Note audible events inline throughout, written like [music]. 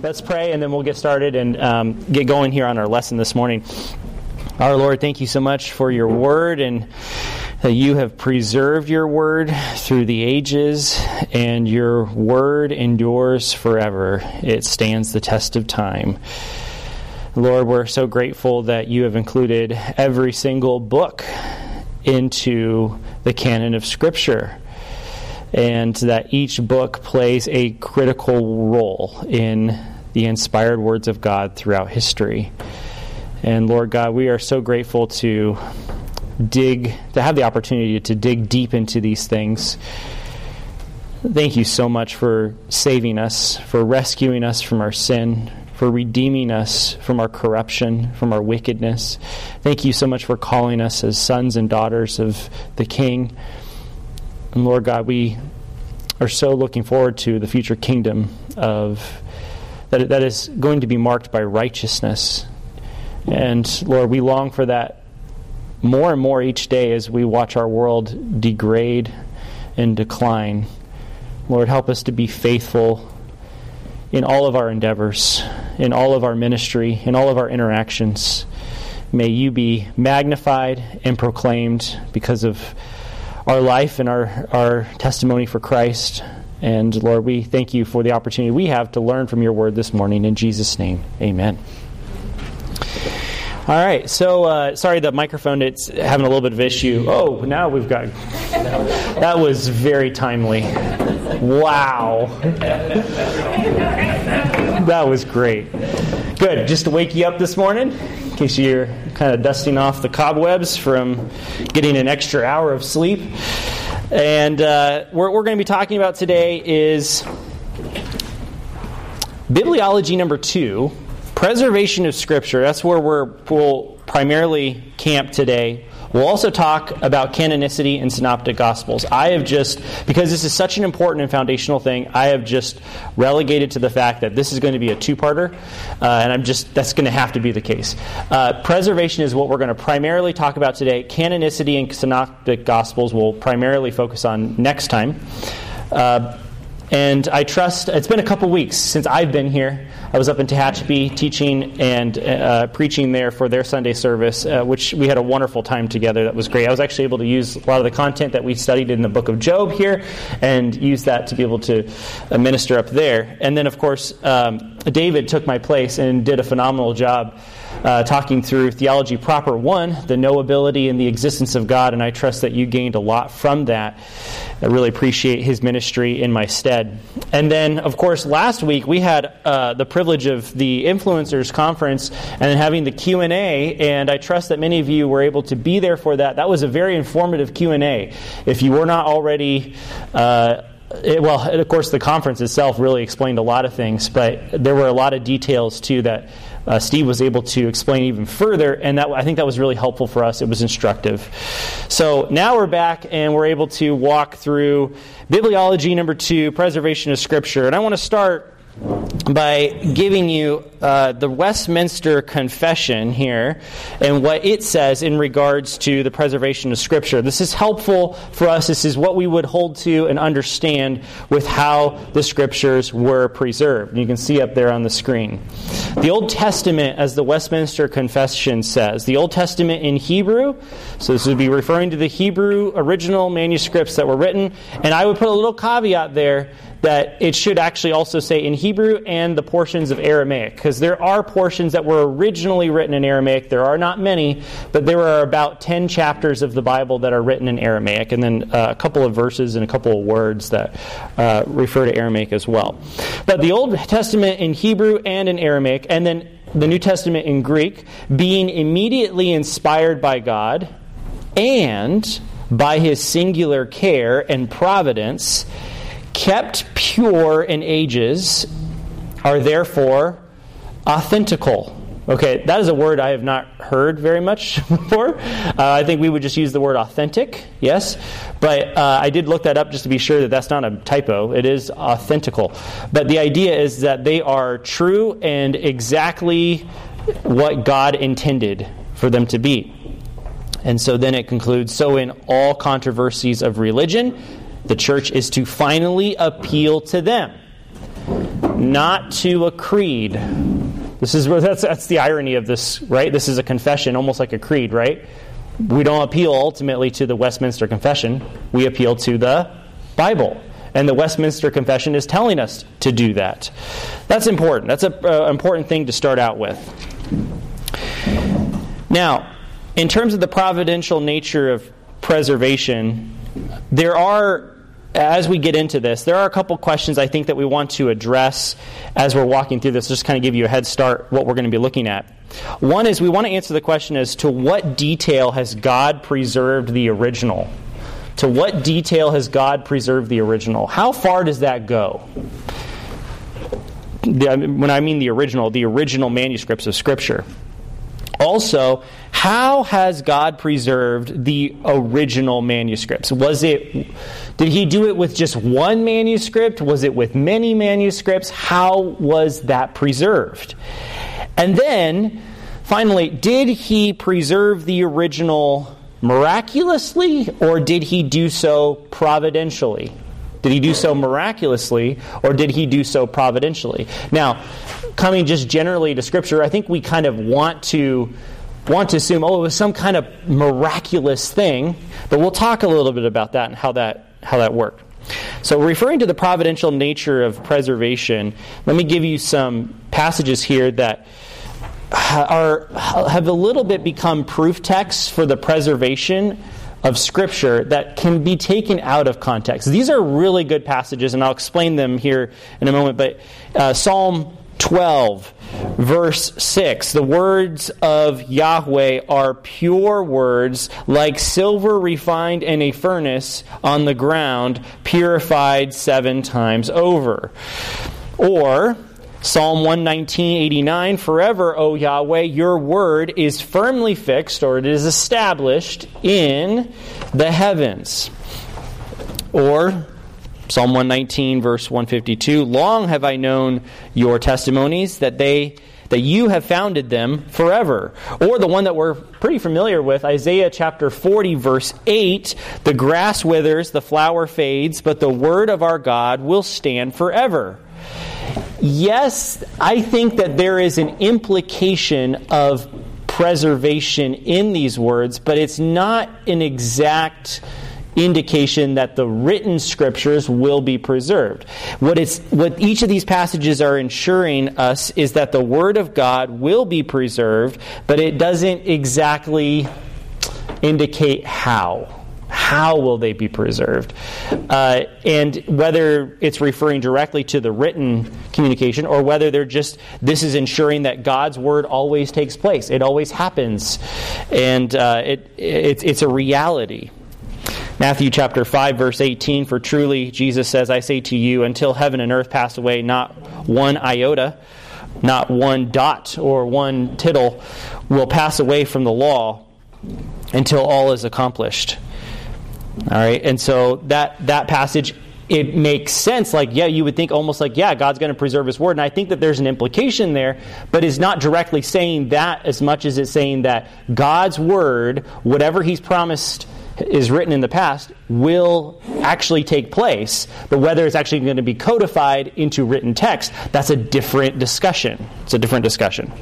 let's pray and then we'll get started and um, get going here on our lesson this morning. Our Lord, thank you so much for your word and that you have preserved your word through the ages and your word endures forever. It stands the test of time. Lord, we're so grateful that you have included every single book into the canon of Scripture and that each book plays a critical role in the inspired words of God throughout history. And Lord God, we are so grateful to dig, to have the opportunity to dig deep into these things. Thank you so much for saving us, for rescuing us from our sin, for redeeming us from our corruption, from our wickedness. Thank you so much for calling us as sons and daughters of the King. And Lord God, we are so looking forward to the future kingdom of that, that is going to be marked by righteousness. And Lord, we long for that more and more each day as we watch our world degrade and decline. Lord, help us to be faithful in all of our endeavors, in all of our ministry, in all of our interactions. May you be magnified and proclaimed because of our life and our, our testimony for Christ. And Lord, we thank you for the opportunity we have to learn from your word this morning. In Jesus' name, amen. All right, so uh, sorry the microphone it's having a little bit of issue. Oh, now we've got that was very timely. Wow, [laughs] that was great. Good, just to wake you up this morning, in case you're kind of dusting off the cobwebs from getting an extra hour of sleep. And uh, what we're going to be talking about today is bibliology number two preservation of Scripture. That's where we're, we'll primarily camp today. We'll also talk about canonicity and synoptic gospels. I have just, because this is such an important and foundational thing, I have just relegated to the fact that this is going to be a two parter, uh, and I'm just, that's going to have to be the case. Uh, preservation is what we're going to primarily talk about today. Canonicity and synoptic gospels will primarily focus on next time. Uh, and I trust, it's been a couple weeks since I've been here. I was up in Tehachapi teaching and uh, preaching there for their Sunday service, uh, which we had a wonderful time together. That was great. I was actually able to use a lot of the content that we studied in the book of Job here and use that to be able to uh, minister up there. And then, of course, um, David took my place and did a phenomenal job uh, talking through Theology Proper 1, the knowability and the existence of God, and I trust that you gained a lot from that. I really appreciate his ministry in my stead. And then, of course, last week we had uh, the privilege of the Influencers Conference and then having the Q&A, and I trust that many of you were able to be there for that. That was a very informative Q&A. If you were not already... Uh, it, well, of course, the conference itself really explained a lot of things, but there were a lot of details too that uh, Steve was able to explain even further, and that I think that was really helpful for us. It was instructive. So now we're back, and we're able to walk through bibliology number two, preservation of Scripture, and I want to start by giving you uh, the Westminster Confession here and what it says in regards to the preservation of Scripture. This is helpful for us. This is what we would hold to and understand with how the Scriptures were preserved. You can see up there on the screen. The Old Testament, as the Westminster Confession says, the Old Testament in Hebrew, so this would be referring to the Hebrew original manuscripts that were written, and I would put a little caveat there that it should actually also say in Hebrew and the portions of Aramaic, because there are portions that were originally written in Aramaic. There are not many, but there are about 10 chapters of the Bible that are written in Aramaic, and then uh, a couple of verses and a couple of words that uh, refer to Aramaic as well. But the Old Testament in Hebrew and in Aramaic, and then the New Testament in Greek, being immediately inspired by God and by his singular care and providence kept pure in ages, are therefore authentical. Okay, that is a word I have not heard very much [laughs] before. Uh, I think we would just use the word authentic, yes. But uh, I did look that up just to be sure that that's not a typo. It is authentical. But the idea is that they are true and exactly what God intended for them to be. And so then it concludes so in all controversies of religion, the church is to finally appeal to them. not to a creed. This is that's that's the irony of this, right? This is a confession, almost like a creed, right? We don't appeal ultimately to the Westminster Confession. We appeal to the Bible. And the Westminster Confession is telling us to do that. That's important. That's an uh, important thing to start out with. Now, in terms of the providential nature of preservation, there are as we get into this, there are a couple questions I think that we want to address as we're walking through this, just kind of give you a head start what we're going to be looking at. One is we want to answer the question as to what detail has God preserved the original? To what detail has God preserved the original? How far does that go? When I mean the original, the original manuscripts of Scripture. Also, how has God preserved the original manuscripts? Was it did he do it with just one manuscript? Was it with many manuscripts? How was that preserved? And then finally, did he preserve the original miraculously or did he do so providentially? Did he do so miraculously or did he do so providentially? Now, coming just generally to Scripture, I think we kind of want to want to assume, oh, it was some kind of miraculous thing, but we'll talk a little bit about that and how that how that worked. So, referring to the providential nature of preservation, let me give you some passages here that are have a little bit become proof texts for the preservation of Scripture that can be taken out of context. These are really good passages, and I'll explain them here in a moment. But uh, Psalm 12, verse 6 The words of Yahweh are pure words, like silver refined in a furnace on the ground, purified seven times over. Or, Psalm 119.89 Forever, O Yahweh, your word is firmly fixed, or it is established in the heavens. Or, Psalm 119, verse 152 Long have I known your testimonies, that they that you have founded them forever. Or the one that we're pretty familiar with, Isaiah chapter 40, verse 8 The grass withers, the flower fades, but the word of our God will stand forever. Yes, I think that there is an implication of preservation in these words, but it's not an exact indication that the written scriptures will be preserved. What, it's, what each of these passages are ensuring us is that the Word of God will be preserved, but it doesn't exactly indicate how. How will they be preserved? Uh, and whether it's referring directly to the written communication or whether they're just, this is ensuring that God's word always takes place. It always happens. And uh, it, it, it's a reality. Matthew chapter 5 verse 18 for truly Jesus says I say to you until heaven and earth pass away not one iota not one dot or one tittle will pass away from the law until all is accomplished. All right? And so that that passage it makes sense like yeah you would think almost like yeah god's going to preserve his word and i think that there's an implication there but it's not directly saying that as much as it's saying that god's word whatever he's promised is written in the past will actually take place, but whether it's actually going to be codified into written text, that's a different discussion. It's a different discussion.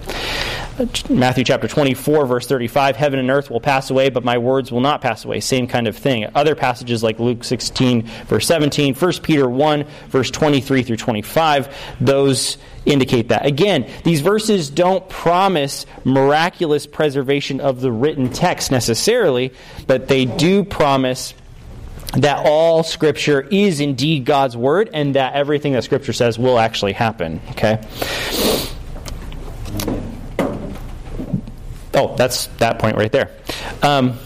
Matthew chapter 24, verse 35 Heaven and earth will pass away, but my words will not pass away. Same kind of thing. Other passages like Luke 16, verse 17, 1 Peter 1, verse 23 through 25, those indicate that. Again, these verses don't promise miraculous preservation of the written text necessarily, but they do promise that all Scripture is indeed God's Word and that everything that Scripture says will actually happen. Okay? Oh, that's that point right there. Um,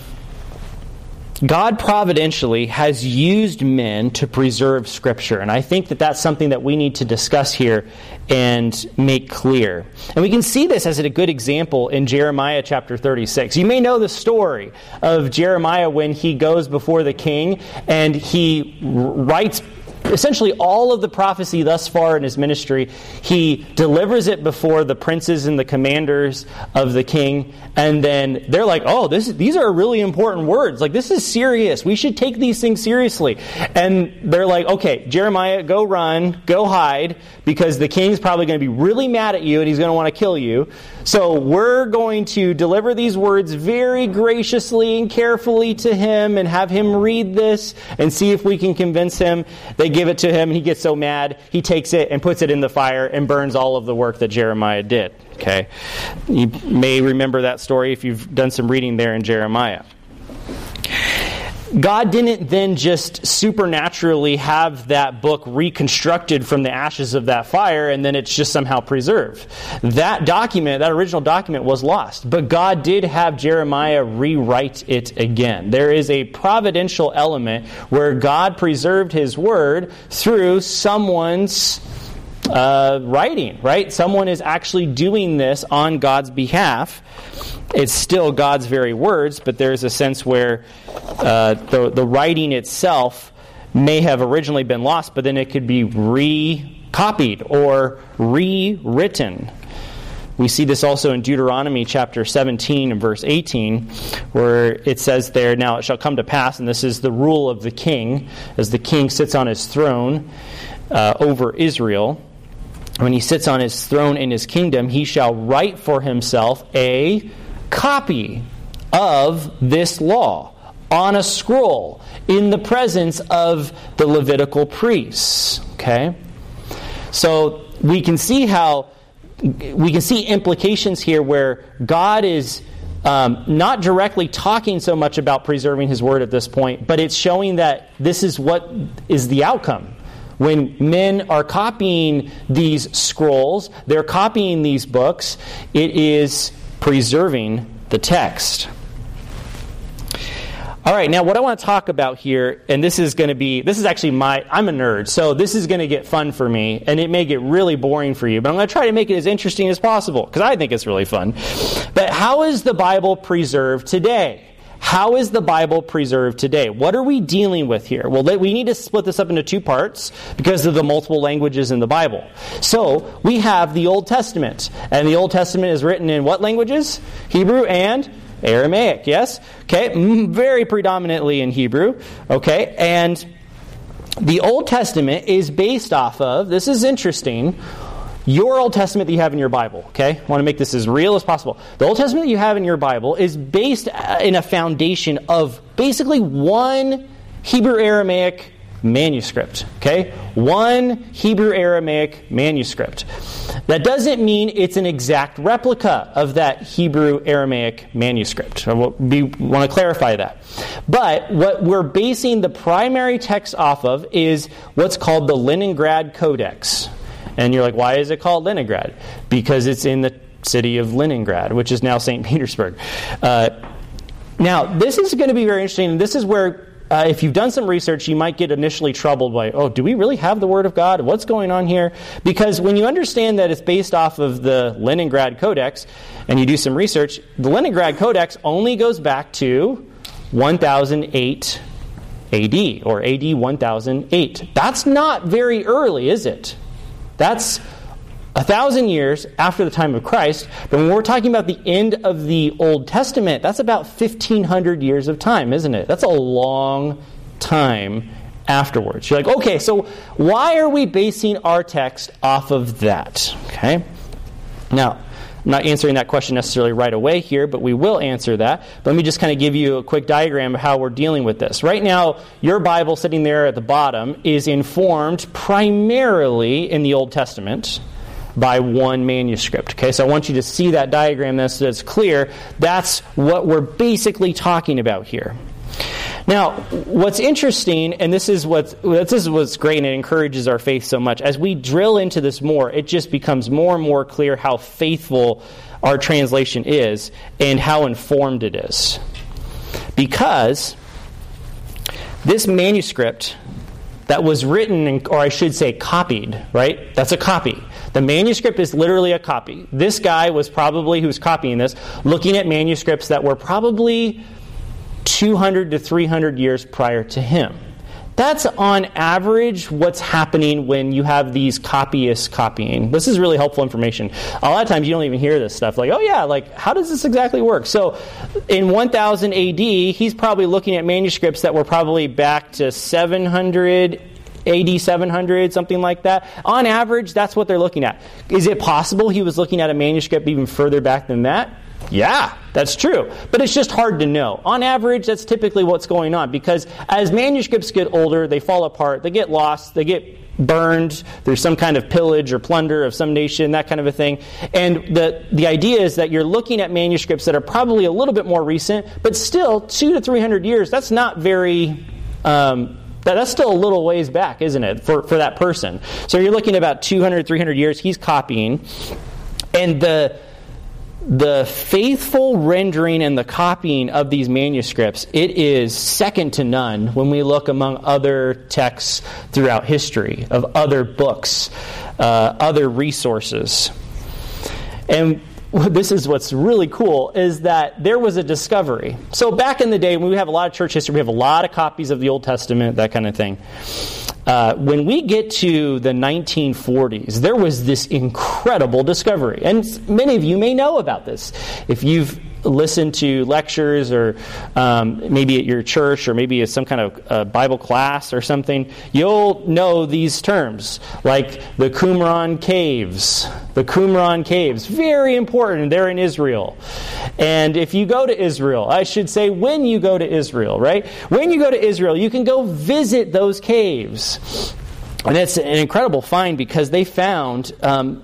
God providentially has used men to preserve Scripture, and I think that that's something that we need to discuss here and make clear. And we can see this as a good example in Jeremiah chapter 36. You may know the story of Jeremiah when he goes before the king and he writes essentially all of the prophecy thus far in his ministry, he delivers it before the princes and the commanders of the king, and then they're like, "Oh, this these are really important words. Like this is serious. We should take these things seriously." And they're like, "Okay, Jeremiah, go run, go hide, because the king's probably going to be really mad at you and he's going to want to kill you. So we're going to deliver these words very graciously and carefully to him and have him read this and see if we can convince him." They give it to him, and he gets so mad, he takes it and puts it in the fire and burns all of the work that Jeremiah did. Okay? You may remember that story if you've done some reading there in Jeremiah. God didn't then just supernaturally have that book reconstructed from the ashes of that fire and then it's just somehow preserved. That document, that original document, was lost. But God did have Jeremiah rewrite it again. There is a providential element where God preserved his word through someone's uh, writing, right? Someone is actually doing this on God's behalf. It's still God's very words, but there's a sense where uh, the, the writing itself may have originally been lost, but then it could be recopied or rewritten. We see this also in Deuteronomy chapter 17 and verse 18, where it says there, Now it shall come to pass, and this is the rule of the king, as the king sits on his throne uh, over Israel when he sits on his throne in his kingdom, he shall write for himself a copy of this law on a scroll in the presence of the Levitical priests. Okay? So we can see how we can see implications here where God is um, not directly talking so much about preserving his word at this point, but it's showing that this is what is the outcome. When men are copying these scrolls, they're copying these books, it is preserving the text. All right, now what I want to talk about here, and this is going to be, this is actually my, I'm a nerd, so this is going to get fun for me, and it may get really boring for you, but I'm going to try to make it as interesting as possible, because I think it's really fun. But how is the Bible preserved today? How is the Bible preserved today? What are we dealing with here? Well, we need to split this up into two parts because of the multiple languages in the Bible. So, we have the Old Testament, and the Old Testament is written in what languages? Hebrew and Aramaic, yes? Okay, very predominantly in Hebrew, okay? And the Old Testament is based off of, this is interesting, your Old Testament that you have in your Bible, okay? I want to make this as real as possible. The Old Testament that you have in your Bible is based uh, in a foundation of basically one Hebrew Aramaic manuscript, okay? One Hebrew Aramaic manuscript. That doesn't mean it's an exact replica of that Hebrew Aramaic manuscript. We want to clarify that. But what we're basing the primary text off of is what's called the Leningrad Codex. And you're like, why is it called Leningrad? Because it's in the city of Leningrad, which is now St. [laughs] Petersburg. Uh, now, this is going to be very interesting. This is where, uh, if you've done some research, you might get initially troubled by, oh, do we really have the Word of God? What's going on here? Because when you understand that it's based off of the Leningrad Codex, and you do some research, the Leningrad Codex only goes back to 1008 AD, or AD 1008. That's not very early, is it? That's a thousand years after the time of Christ. But when we're talking about the end of the Old Testament, that's about 1,500 years of time, isn't it? That's a long time afterwards. You're like, okay, so why are we basing our text off of that? Okay? Now, I'm not answering that question necessarily right away here, but we will answer that. But let me just kind of give you a quick diagram of how we're dealing with this. Right now, your Bible sitting there at the bottom is informed primarily in the Old Testament by one manuscript. Okay, so I want you to see that diagram so it's clear. That's what we're basically talking about here. Now, what's interesting, and this is what's, this is what's great and it encourages our faith so much, as we drill into this more, it just becomes more and more clear how faithful our translation is and how informed it is. Because this manuscript that was written, or I should say copied, right? That's a copy. The manuscript is literally a copy. This guy was probably, who's copying this, looking at manuscripts that were probably 200 to 300 years prior to him. That's on average what's happening when you have these copyists copying. This is really helpful information. A lot of times you don't even hear this stuff like, oh yeah, like how does this exactly work? So in 1000 AD, he's probably looking at manuscripts that were probably back to 700 AD 700, something like that. On average, that's what they're looking at. Is it possible he was looking at a manuscript even further back than that? Yeah, that's true. But it's just hard to know. On average, that's typically what's going on because as manuscripts get older, they fall apart, they get lost, they get burned, there's some kind of pillage or plunder of some nation, that kind of a thing. And the, the idea is that you're looking at manuscripts that are probably a little bit more recent, but still, two to three hundred years, that's not very. Um, that, that's still a little ways back, isn't it, for, for that person? So you're looking at about 200, 300 years, he's copying. And the the faithful rendering and the copying of these manuscripts, it is second to none when we look among other texts throughout history, of other books, uh, other resources. And this is what's really cool is that there was a discovery. So back in the day, when we have a lot of church history, we have a lot of copies of the Old Testament, that kind of thing. Uh, when we get to the 1940s, there was this incredible discovery. And many of you may know about this. If you've listen to lectures or um, maybe at your church or maybe at some kind of uh, Bible class or something, you'll know these terms like the Qumran Caves. The Qumran Caves, very important. They're in Israel. And if you go to Israel, I should say when you go to Israel, right? When you go to Israel, you can go visit those caves. And it's an incredible find because they found um,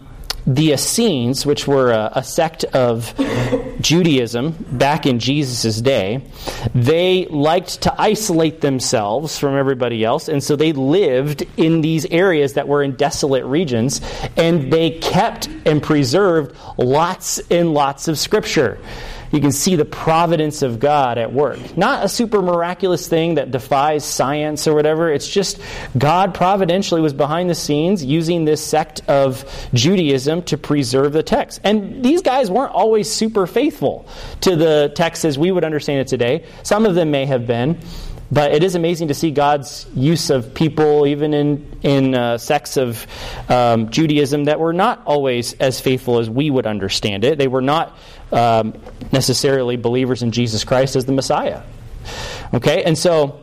the Essenes, which were a, a, sect of Judaism back in Jesus' day, they liked to isolate themselves from everybody else, and so they lived in these areas that were in desolate regions, and they kept and preserved lots and lots of scripture you can see the providence of God at work. Not a super miraculous thing that defies science or whatever. It's just God providentially was behind the scenes using this sect of Judaism to preserve the text. And these guys weren't always super faithful to the text as we would understand it today. Some of them may have been. But it is amazing to see God's use of people, even in, in uh, sects of um, Judaism, that were not always as faithful as we would understand it. They were not um, necessarily believers in Jesus Christ as the Messiah. Okay, and so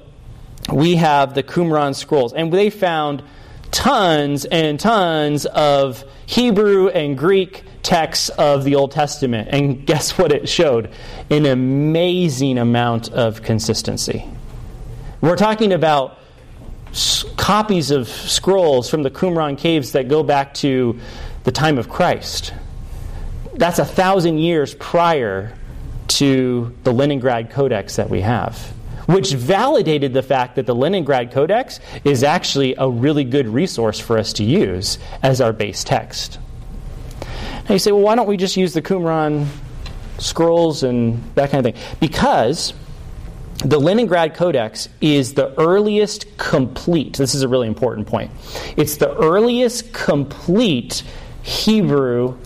we have the Qumran scrolls, and they found tons and tons of Hebrew and Greek texts of the Old Testament. And [laughs] guess what it showed? An amazing amount of consistency. We're talking about copies of scrolls from the Qumran caves that go back to the time of Christ. That's a thousand years prior to the Leningrad Codex that we have, which validated the fact that the Leningrad Codex is actually a really good resource for us to use as our base text. Now you say, well, why don't we just use the Qumran scrolls and that kind of thing? Because the Leningrad Codex is the earliest complete, this is a really important point. It's the earliest complete Hebrew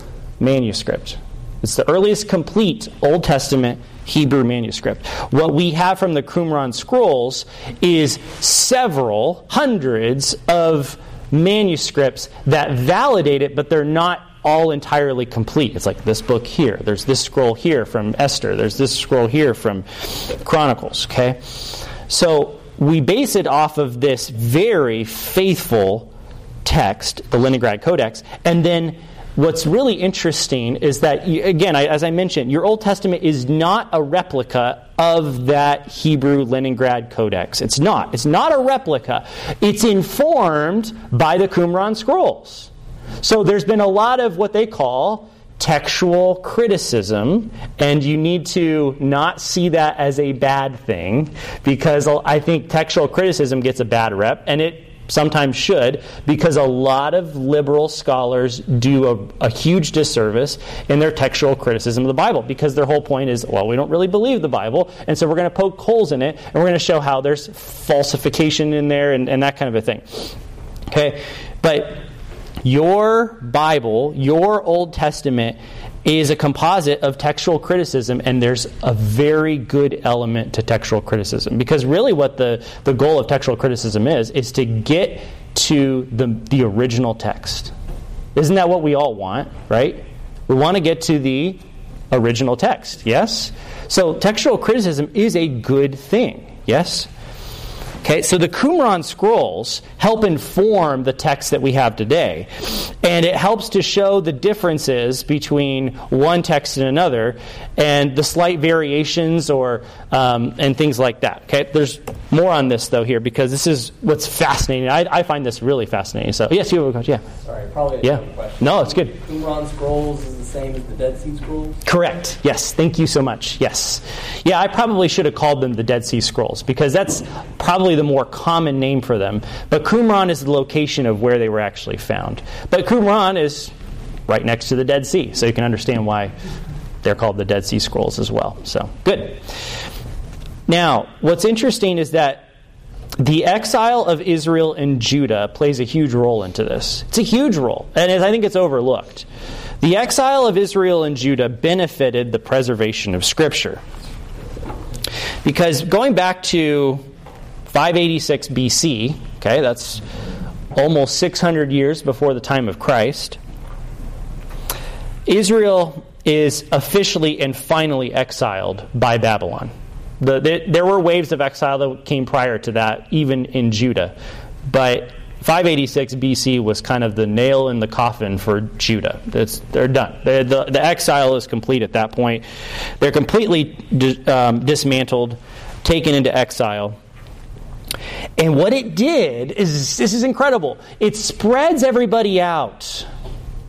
manuscript. It's the earliest complete Old Testament Hebrew manuscript. What we have from the Qumran scrolls is several hundreds of manuscripts that validate it, but they're not all entirely complete. It's like this book here. There's this scroll here from Esther. There's this scroll here from Chronicles. Okay? So we base it off of this very faithful text, the Leningrad Codex, and then what's really interesting is that, again, as I mentioned, your Old Testament is not a replica of that Hebrew Leningrad Codex. It's not. It's not a replica. It's informed by the Qumran scrolls. So there's been a lot of what they call textual criticism, and you need to not see that as a bad thing because I think textual criticism gets a bad rep, and it sometimes should, because a lot of liberal scholars do a, a, huge disservice in their textual criticism of the Bible, because their whole point is, well, we don't really believe the Bible, and so we're going to poke holes in it, and we're going to show how there's falsification in there and, and that kind of a thing. Okay? But your Bible, your Old Testament, is a composite of textual criticism, and there's a very good element to textual criticism. Because really, what the, the goal of textual criticism is, is to get to the, the original text. Isn't that what we all want, right? We want to get to the original text, yes? So, textual criticism is a good thing, yes? Okay, so the Qumran scrolls help inform the text that we have today. And it helps to show the differences between one text and another and the slight variations or um, and things like that. Okay, there's more on this though here because this is what's fascinating. I, I find this really fascinating. So yes, you have a question. Yeah. Sorry, probably yeah. question. No, it's good. Qumran scrolls same as the Dead Sea Scrolls. Correct. Yes. Thank you so much. Yes. Yeah, I probably should have called them the Dead Sea Scrolls because that's probably the more common name for them. But Qumran is the location of where they were actually found. But Qumran is right next to the Dead Sea, so you can understand why they're called the Dead Sea Scrolls as well. So, good. Now, what's interesting is that the exile of Israel and Judah plays a huge role into this. It's a huge role, and I think it's overlooked. The exile of Israel and Judah benefited the preservation of Scripture. Because going back to 586 BC, okay, that's almost 600 years before the time of Christ, Israel is officially and finally exiled by Babylon. The, the, there were waves of exile that came prior to that, even in Judah. But 586 BC was kind of the nail in the coffin for Judah. It's, they're done. They're, the, the exile is complete at that point. They're completely di- um, dismantled, taken into exile. And what it did is this is incredible. It spreads everybody out.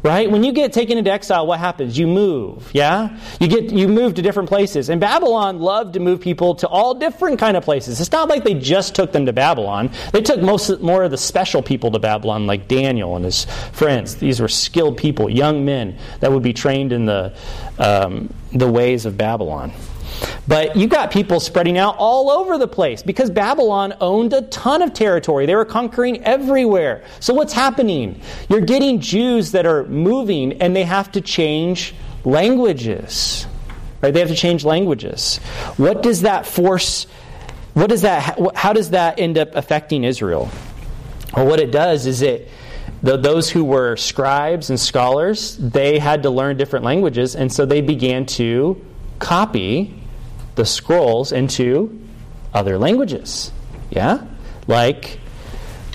Right? When you get taken into exile, what happens? You move, yeah? You get you move to different places. And Babylon loved to move people to all different kind of places. It's not like they just took them to Babylon. They took most more of the special people to Babylon like Daniel and his friends. These were skilled people, young men that would be trained in the um, the ways of Babylon. But you got people spreading out all over the place because Babylon owned a ton of territory. They were conquering everywhere. So what's happening? You're getting Jews that are moving and they have to change languages. Right? They have to change languages. What does that force what does that how does that end up affecting Israel? Well, what it does is it those who were scribes and scholars, they had to learn different languages, and so they began to copy the scrolls into other languages. Yeah? Like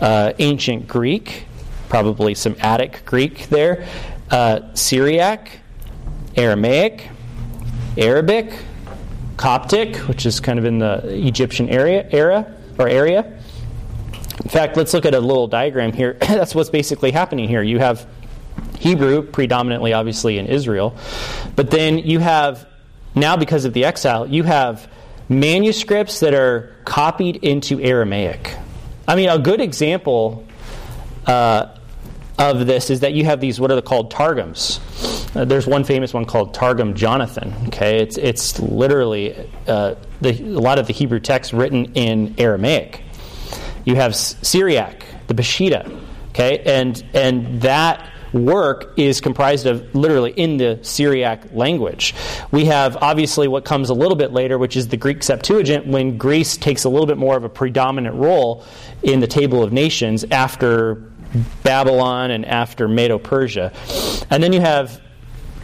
uh, ancient Greek, probably some Attic Greek there, uh, Syriac, Aramaic, Arabic, Coptic, which is kind of in the Egyptian area, era or area. In fact, let's look at a little diagram here. [coughs] That's what's basically happening here. You have Hebrew, predominantly obviously in Israel, but then you have now because of the exile, you have manuscripts that are copied into Aramaic. I mean, a good example uh, of this is that you have these what are called targums. Uh, there's one famous one called Targum Jonathan. Okay, it's it's literally uh, the, a lot of the Hebrew text written in Aramaic. You have Syriac, the Peshitta. Okay, and and that work is comprised of literally in the Syriac language. We have obviously what comes a little bit later, which is the Greek Septuagint, when Greece takes a little bit more of a predominant role in the table of nations after Babylon and after Medo Persia. And then you have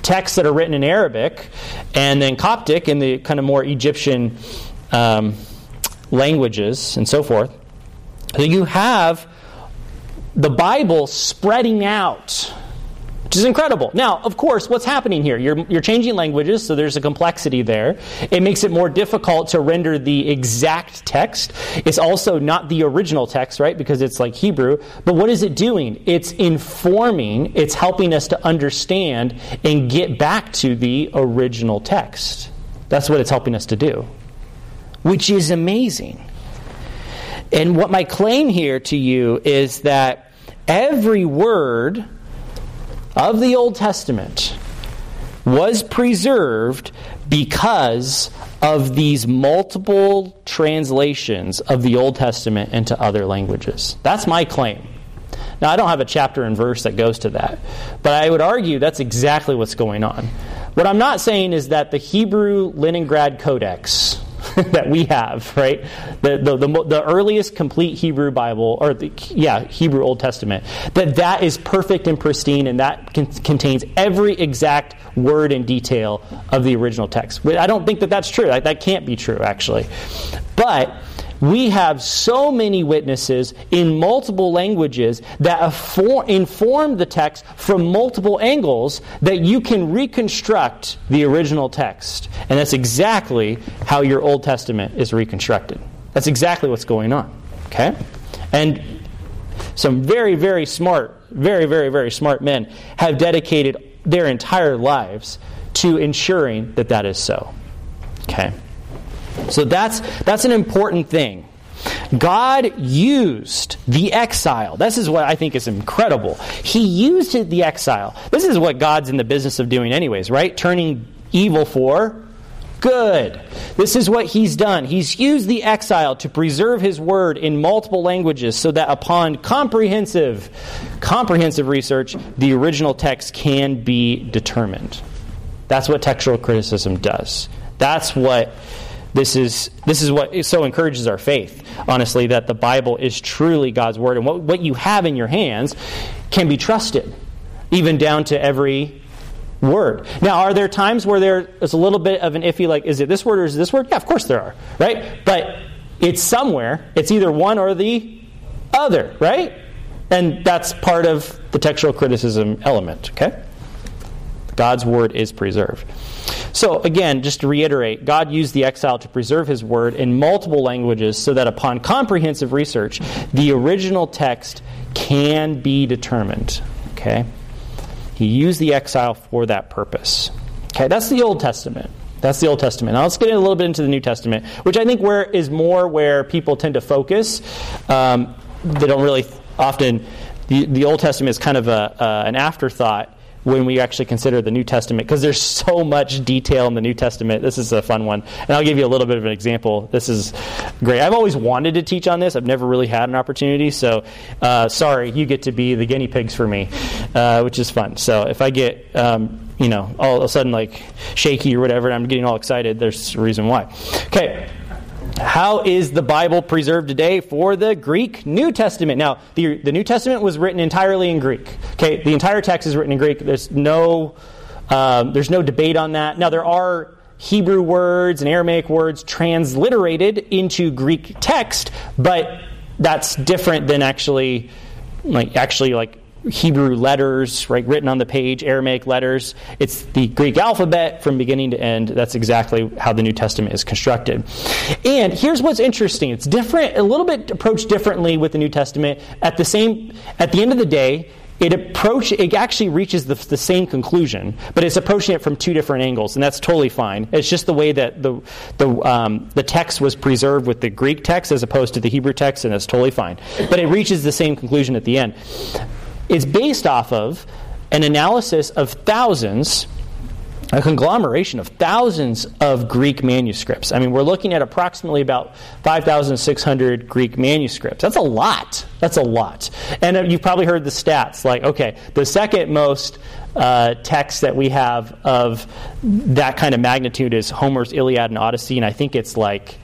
texts that are written in Arabic and then Coptic in the kind of more Egyptian um, languages and so forth. So you have the Bible spreading out, which is incredible. Now, of course, what's happening here? You're, you're changing languages, so there's a complexity there. It makes it more difficult to render the exact text. It's also not the original text, right? Because it's like Hebrew. But what is it doing? It's informing, it's helping us to understand and get back to the original text. That's what it's helping us to do, which is amazing. And what my claim here to you is that every word of the Old Testament was preserved because of these multiple translations of the Old Testament into other languages. That's my claim. Now, I don't have a chapter and verse that goes to that, but I would argue that's exactly what's going on. What I'm not saying is that the Hebrew Leningrad Codex [laughs] that we have, right? The, the, the, the, earliest complete Hebrew Bible, or the, yeah, Hebrew Old Testament, that that is perfect and pristine and that con- contains every exact word and detail of the original text. I don't think that that's true. That, that can't be true, actually. But we have so many witnesses in multiple languages that inform the text from multiple angles that you can reconstruct the original text. And that's exactly how your Old Testament is reconstructed. That's exactly what's going on. Okay? And some very, very smart, very, very, very smart men have dedicated their entire lives to ensuring that that is so. Okay? So that's, that's an important thing. God used the exile. This is what I think is incredible. He used the exile. This is what God's in the business of doing, anyways, right? Turning evil for good. This is what he's done. He's used the exile to preserve his word in multiple languages so that upon comprehensive comprehensive research, the original text can be determined. That's what textual criticism does. That's what this is, this is what so encourages our faith, honestly, that the Bible is truly God's Word. And what, what you have in your hands can be trusted, even down to every word. Now, are there times where there is a little bit of an iffy, like, is it this word or is it this word? Yeah, of course there are, right? But it's somewhere. It's either one or the other, right? And that's part of the textual criticism element, okay? God's word is preserved. So, again, just to reiterate, God used the exile to preserve his word in multiple languages so that upon comprehensive research, the original text can be determined. Okay? He used the exile for that purpose. Okay, that's the Old Testament. That's the Old Testament. Now let's get a little bit into the New Testament, which I think where is more where people tend to focus. Um, they don't really often. The, the Old Testament is kind of a, uh, an afterthought when we actually consider the New Testament because there's so much detail in the New Testament. This is a fun one. And I'll give you a little bit of an example. This is great. I've always wanted to teach on this, I've never really had an opportunity. So, uh, sorry, you get to be the guinea pigs for me, uh, which is fun. So, if I get. Um, you know, all of a sudden like shaky or whatever, and I'm getting all excited. There's a reason why. Okay, how is the Bible preserved today for the Greek New Testament? Now, the, the New Testament was written entirely in Greek. Okay, the entire text is written in Greek. There's no, um, there's no debate on that. Now, there are Hebrew words and Aramaic words transliterated into Greek text, but that's different than actually, like actually like Hebrew letters, right, written on the page, Aramaic letters. It's the Greek alphabet from beginning to end. That's exactly how the New Testament is constructed. And here's what's interesting. It's different, a little bit approached differently with the New Testament. At the same, at the end of the day, it approach it actually reaches the, the, same conclusion, but it's approaching it from two different angles, and that's totally fine. It's just the way that the the um, the text was preserved with the Greek text as opposed to the Hebrew text, and that's totally fine. But it reaches the same conclusion at the end is based off of an analysis of thousands, a conglomeration of thousands of Greek manuscripts. I mean, we're looking at approximately about 5,600 Greek manuscripts. That's a lot. That's a lot. And uh, you've probably heard the stats like, okay, the second most uh, text that we have of that kind of magnitude is Homer's Iliad and Odyssey, and I think it's like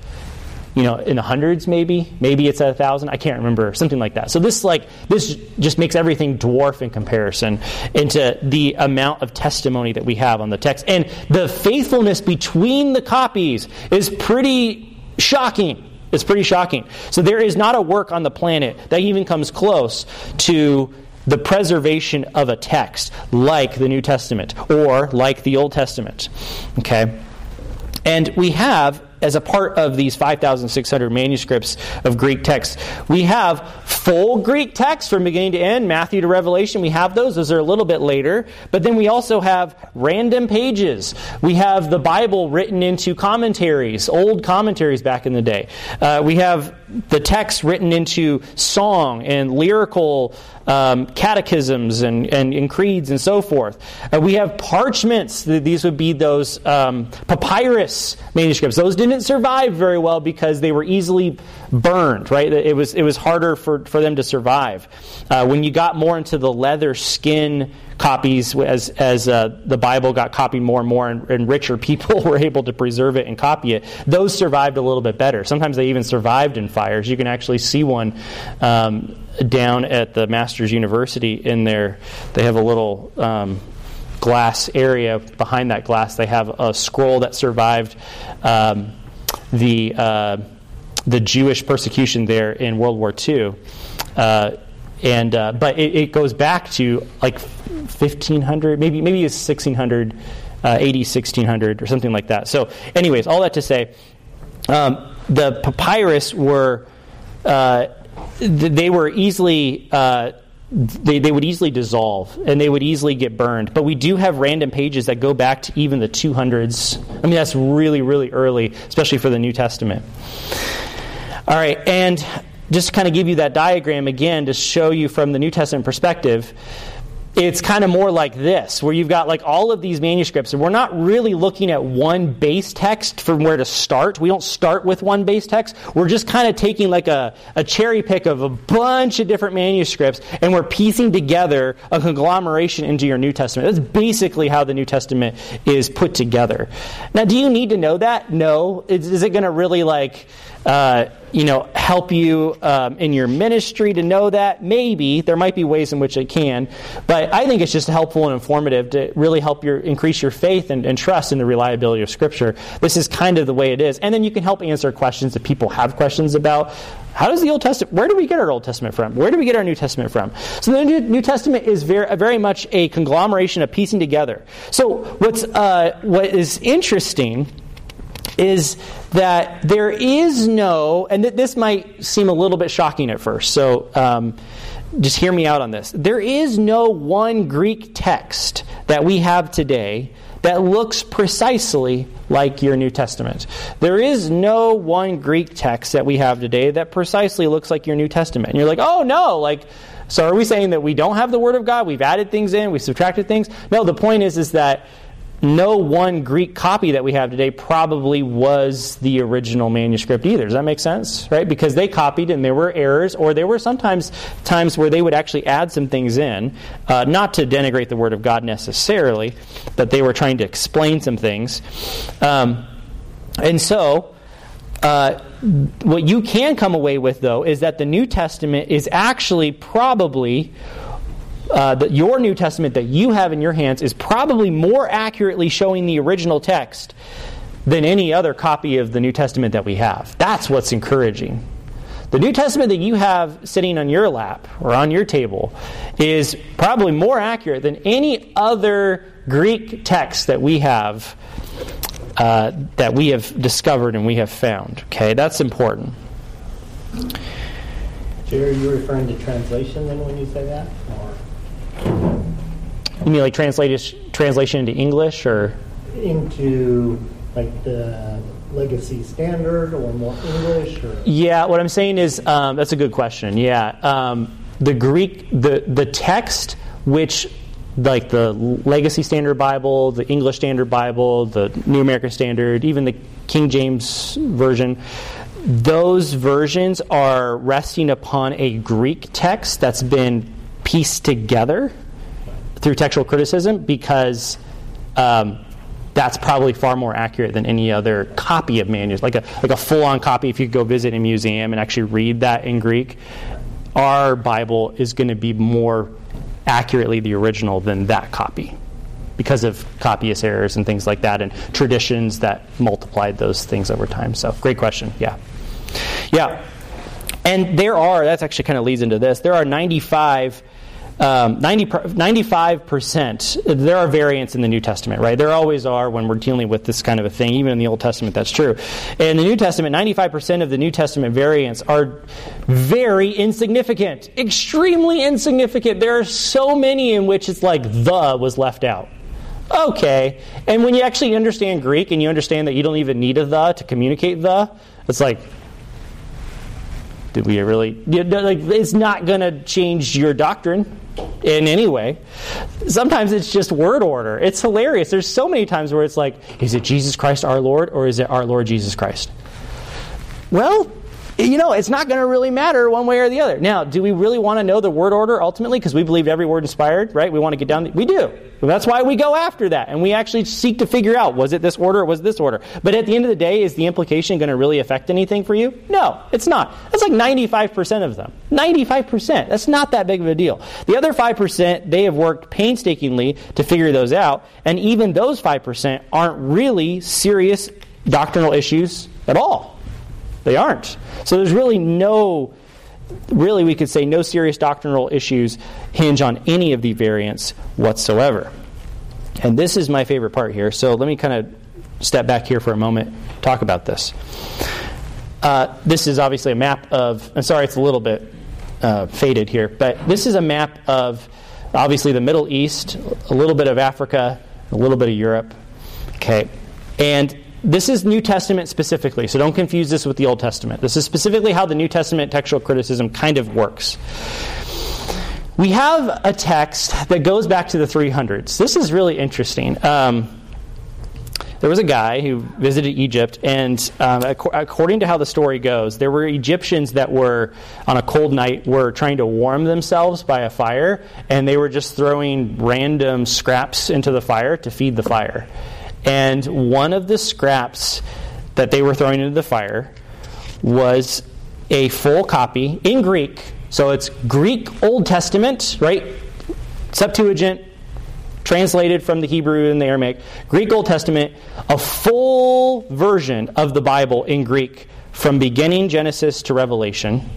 you know, in the hundreds, maybe, maybe it's a thousand. I can't remember, something like that. So this, like, this just makes everything dwarf in comparison into the amount of testimony that we have on the text, and the faithfulness between the copies is pretty shocking. It's pretty shocking. So there is not a work on the planet that even comes close to the preservation of a text like the New Testament or like the Old Testament. Okay? And we have as a part of these 5,600 manuscripts of Greek text. We have full Greek text from beginning to end, Matthew to Revelation. We have those. Those are a little bit later. But then we also have random pages. We have the Bible written into commentaries, old commentaries back in the day. Uh, we have the text written into song and lyrical um, catechisms and, and, and, creeds and so forth. Uh, we have parchments. These would be those um, papyrus manuscripts. Those didn't survive very well because they were easily burned, right? It was, it was harder for, for them to survive. Uh, when you got more into the leather skin copies as, as uh, the Bible got copied more and more, and, and, richer [laughs] people were able to preserve it and copy it. Those survived a little bit better. Sometimes they even survived in fires. You can actually see one um, down at the Masters University in there. They have a little. Um, glass area behind that glass they have a scroll that survived um, the uh, the Jewish persecution there in World War II. Uh, and uh, but it, it, goes back to like 1500 maybe maybe it's 1600 uh, 80 1600 or something like that so anyways all that to say um, the papyrus were uh, they were easily uh, they, they would easily dissolve and they would easily get burned. But we do have random pages that go back to even the 200s. I mean, that's really, really early, especially for the New Testament. All right, and just to kind of give you that diagram again to show you from the New Testament perspective, it's kind of more like this, where you've got like all of these manuscripts, and we're not really looking at one base text from where to start. We don't start with one base text. We're just kind of taking like a, a cherry pick of a bunch of different manuscripts, and we're piecing together a conglomeration into your New Testament. That's basically how the New Testament is put together. Now, do you need to know that? No. Is, is it going to really like uh, you know, help you um, in your ministry to know that? Maybe there might be ways in which it can, but I think it's just helpful and informative to really help your increase your faith and, and trust in the reliability of Scripture. This is kind of the way it is, and then you can help answer questions that people have questions about. How does the Old Testament? Where do we get our Old Testament from? Where do we get our New Testament from? So the New, Testament is very, very much a conglomeration of piecing together. So what's uh, what is interesting is that there is no, and th- this might seem a little bit shocking at first, so um, just hear me out on this. There is no one Greek text that we have today that looks precisely like your New Testament. There is no one Greek text that we have today that precisely looks like your New Testament. And you're like, oh no, like, so are we saying that we don't have the Word of God? We've added things in, we subtracted things? No, the point is, is that no one Greek copy that we have today probably was the original manuscript either. Does that make sense? Right? Because they copied and there were errors, or there were sometimes times where they would actually add some things in, uh, not to denigrate the Word of God necessarily, but they were trying to explain some things. Um, and so, uh, what you can come away with, though, is that the New Testament is actually probably uh, that your New Testament that you have in your hands is probably more accurately showing the original text than any other copy of the New Testament that we have. That's what's encouraging. The New Testament that you have sitting on your lap or on your table is probably more accurate than any other Greek text that we have uh, that we have discovered and we have found. Okay, that's important. Jerry, are you referring to translation then when you say that? You mean like translation translation into English or into like the legacy standard or more English? Or? Yeah, what I'm saying is um, that's a good question. Yeah, um, the Greek the the text which like the Legacy Standard Bible, the English Standard Bible, the New American Standard, even the King James Version, those versions are resting upon a Greek text that's been pieced together through textual criticism because um, that's probably far more accurate than any other copy of manuscript, like a like a full-on copy. If you go visit a museum and actually read that in Greek, our Bible is going to be more accurately the original than that copy because of copyist errors and things like that and traditions that multiplied those things over time. So, great question. Yeah. Yeah. And there are, that's actually kind of leads into this, there are 95 um, 90, 95%, there are variants in the New Testament, right? There always are when we're dealing with this kind of a thing. Even in the Old Testament, that's true. In the New Testament, 95% of the New Testament variants are very insignificant, extremely insignificant. There are so many in which it's like the was left out. Okay. And when you actually understand Greek and you understand that you don't even need a the to communicate the, it's like, Did we really? Like, it's not going to change your doctrine in any way. Sometimes it's just word order. It's hilarious. There's so many times where it's like, is it Jesus Christ our Lord or is it our Lord Jesus Christ? Well, you know, it's not going to really matter one way or the other. Now, do we really want to know the word order ultimately because we believe every word inspired, right? We want to get down. The, we do. That's why we go after that. And we actually seek to figure out was it this order or was it this order? But at the end of the day, is the implication going to really affect anything for you? No, it's not. That's like 95% of them. 95%. That's not that big of a deal. The other 5%, they have worked painstakingly to figure those out. And even those 5% aren't really serious doctrinal issues at all. They aren't. So there's really no, really, we could say no serious doctrinal issues hinge on any of the variants whatsoever. And this is my favorite part here. So let me kind of step back here for a moment, talk about this. Uh, this is obviously a map of, I'm sorry, it's a little bit uh, faded here, but this is a map of obviously the Middle East, a little bit of Africa, a little bit of Europe. Okay. And this is New Testament specifically, so don't confuse this with the Old Testament. This is specifically how the New Testament textual criticism kind of works. We have a text that goes back to the 300s. This is really interesting. Um, there was a guy who visited Egypt, and um, according to how the story goes, there were Egyptians that were, on a cold night, were trying to warm themselves by a fire, and they were just throwing random scraps into the fire to feed the fire. And one of the scraps that they were throwing into the fire was a full copy in Greek. So it's Greek Old Testament, right? Septuagint, translated from the Hebrew and the Aramaic. Greek Old Testament, a full version of the Bible in Greek from beginning Genesis to Revelation.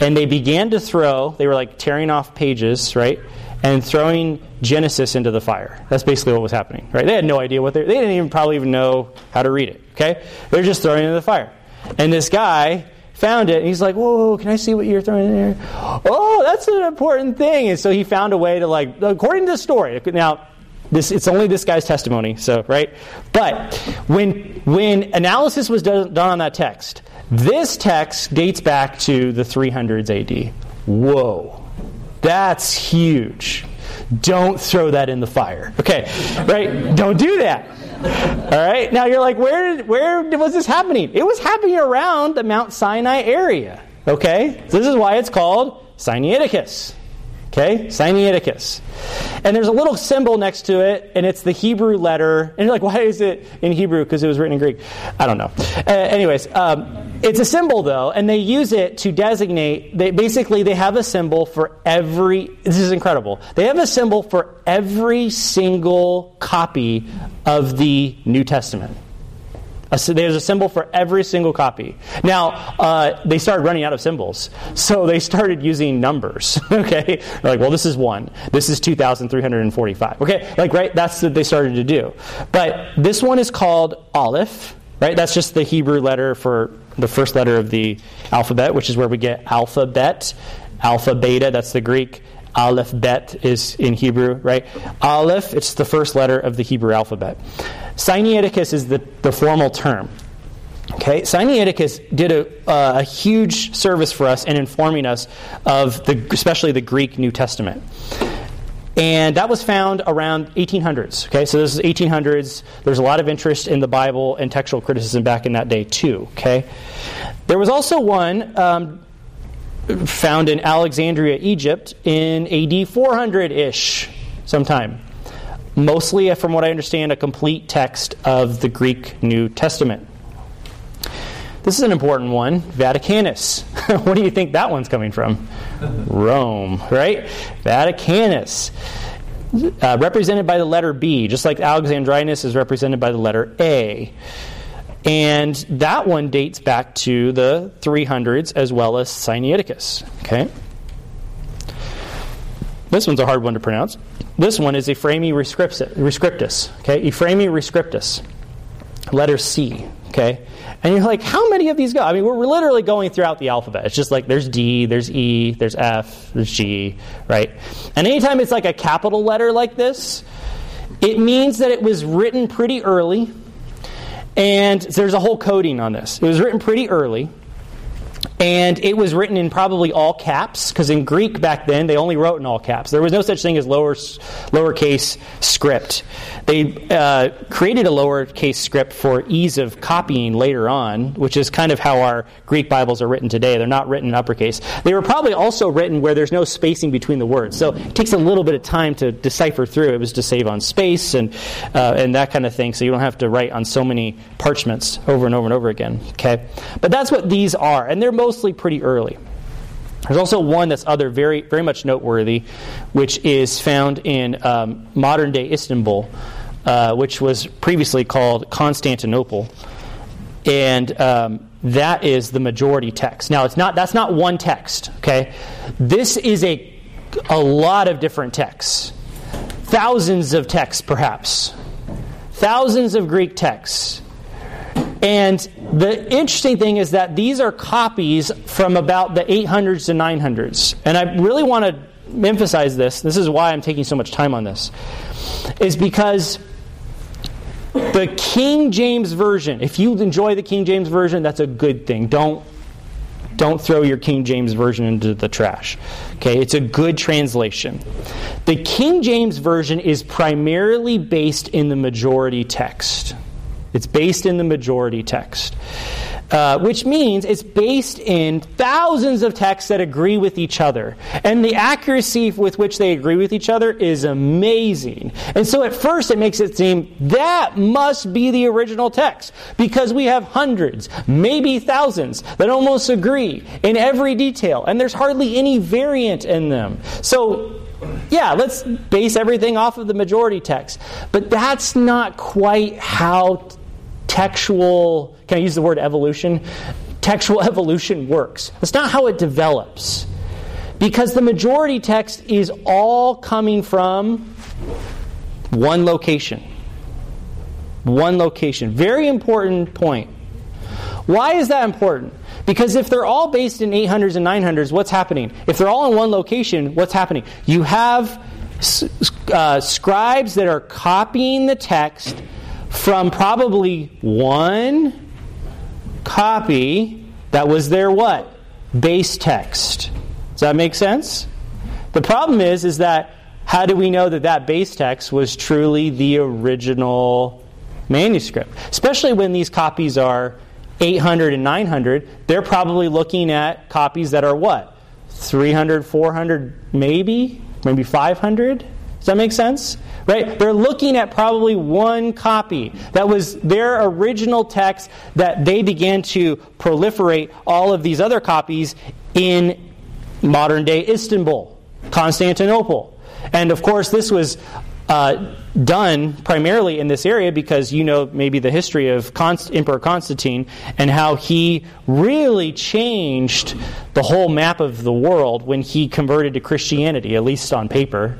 And they began to throw, they were like tearing off pages, right? And throwing Genesis into the fire. That's basically what was happening, right? They had no idea what they they didn't even probably even know how to read it. Okay, they're just throwing it into the fire, and this guy found it and he's like, "Whoa, can I see what you're throwing in there?" Oh, that's an important thing, and so he found a way to like, according to the story. Now, this it's only this guy's testimony, so right. But when when analysis was done on that text, this text dates back to the 300s AD. Whoa. That's huge. Don't throw that in the fire. Okay, right? Don't do that. All right. Now you're like, where where was this happening? It was happening around the Mount Sinai area. Okay, this is why it's called Sinaiticus. Okay, Sinaiticus. And there's a little symbol next to it, and it's the Hebrew letter. And you're like, why is it in Hebrew? Because it was written in Greek. I don't know. Uh, anyways, um, it's a symbol though, and they use it to designate. They basically they have a symbol for every. This is incredible. They have a symbol for every single copy of the New Testament. There's a symbol for every single copy. Now, uh, they started running out of symbols. So they started using numbers. [laughs] okay? They're like, well, this is one. This is 2,345. Okay? Like, right? That's what they started to do. But this one is called Aleph. Right? That's just the Hebrew letter for the first letter of the alphabet, which is where we get alphabet. Alpha, beta, that's the Greek. Aleph, bet is in Hebrew, right? Aleph, it's the first letter of the Hebrew alphabet. Sinaiticus is the, the formal term. Okay, Sinaiticus did a, uh, a huge service for us in informing us of the, especially the Greek New Testament. And that was found around 1800s. Okay, so this is 1800s. There's a lot of interest in the Bible and textual criticism back in that day too. Okay, there was also one um, found in Alexandria, Egypt, in AD 400 ish, sometime mostly, from what I understand, a complete text of the Greek New Testament. This is an important one Vaticanus. [laughs] what do you think that one's coming from? [laughs] Rome, right? Vaticanus. Uh, represented by the letter B, just like Alexandrinus is represented by the letter A. And that one dates back to the 300s as well as Sinaiticus. Okay? This one's a hard one to pronounce. This one is Ephraemi Rescriptus. Okay, Ephraemi Rescriptus. Letter C. Okay, and you're like, how many of these go? I mean, we're literally going throughout the alphabet. It's just like there's D, there's E, there's F, there's G, right? And anytime it's like a capital letter like this, it means that it was written pretty early, and there's a whole coding on this. It was written pretty early, And it was written in probably all caps, because in Greek back then, they only wrote in all caps. There was no such thing as lower, lowercase script. They uh, created a lowercase script for ease of copying later on, which is kind of how our Greek Bibles are written today. They're not written in uppercase. They were probably also written where there's no spacing between the words. So it takes a little bit of time to decipher through. It was to save on space and, uh, and that kind of thing, so you don't have to write on so many parchments over and over and over again. Okay? But that's what these are, and they're mostly pretty early. There's also one that's other very very much noteworthy, which is found in um, modern day Istanbul, uh, which was previously called Constantinople, and um, that is the majority text. Now it's not that's not one text. Okay, this is a a lot of different texts, thousands of texts perhaps, thousands of Greek texts and the interesting thing is that these are copies from about the 800s to 900s. And I really want to emphasize this. This is why I'm taking so much time on this. Is because the King James Version, if you enjoy the King James Version, that's a good thing. Don't don't throw your King James Version into the trash. Okay, it's a good translation. The King James Version is primarily based in the majority text. It's based in the majority text. Uh, which means it's based in thousands of texts that agree with each other. And the accuracy with which they agree with each other is amazing. And so at first it makes it seem that must be the original text because we have hundreds, maybe thousands, that almost agree in every detail. And there's hardly any variant in them. So yeah, let's base everything off of the majority text. But that's not quite how textual, can I use the word evolution? Textual [laughs] evolution works. That's not how it develops. Because the majority text is all coming from one location. One location. Very important point. Why is that important? Because if they're all based in 800s and 900s, what's happening? If they're all in one location, what's happening? You have uh, scribes that are copying the text from probably one copy that was their what? Base text. Does that make sense? The problem is is that how do we know that that base text was truly the original manuscript? Especially when these copies are 800 and 900, they're probably looking at copies that are what? 300, 400, maybe? Maybe 500? Does that make sense? Right? They're looking at probably one copy that was their original text that they began to proliferate all of these other copies in modern day Istanbul, Constantinople. And of course, this was uh, done primarily in this area because you know maybe the history of Const- Emperor Constantine and how he really changed the whole map of the world when he converted to Christianity, at least on paper,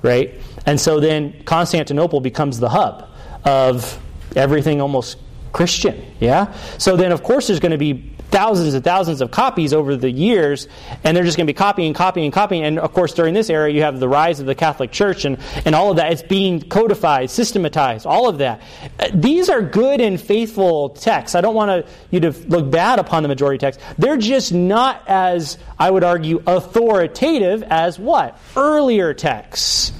right? And so then Constantinople becomes the hub of everything almost Christian, yeah? So then, of course, there's going to be thousands and thousands of copies over the years, and they're just going to be copying, copying, copying. And of course, during this era, you have the rise of the Catholic Church and, and all of that. It's being codified, systematized, all of that. Uh, these are good and faithful texts. I don't want to, you to look bad upon the majority text. They're just not as, I would argue, authoritative as what? Earlier texts.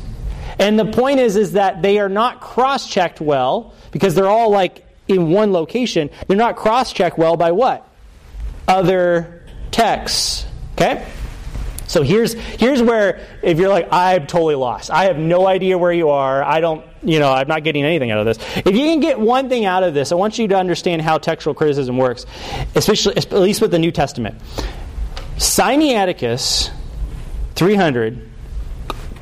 And the point is, is that they are not cross-checked well because they're all like in one location. They're not cross-checked well by what? Other texts. Okay? So here's here's where if you're like I'm totally lost. I have no idea where you are. I don't, you know, I'm not getting anything out of this. If you can get one thing out of this, I want you to understand how textual criticism works, especially at least with the New Testament. Sinaiticus 300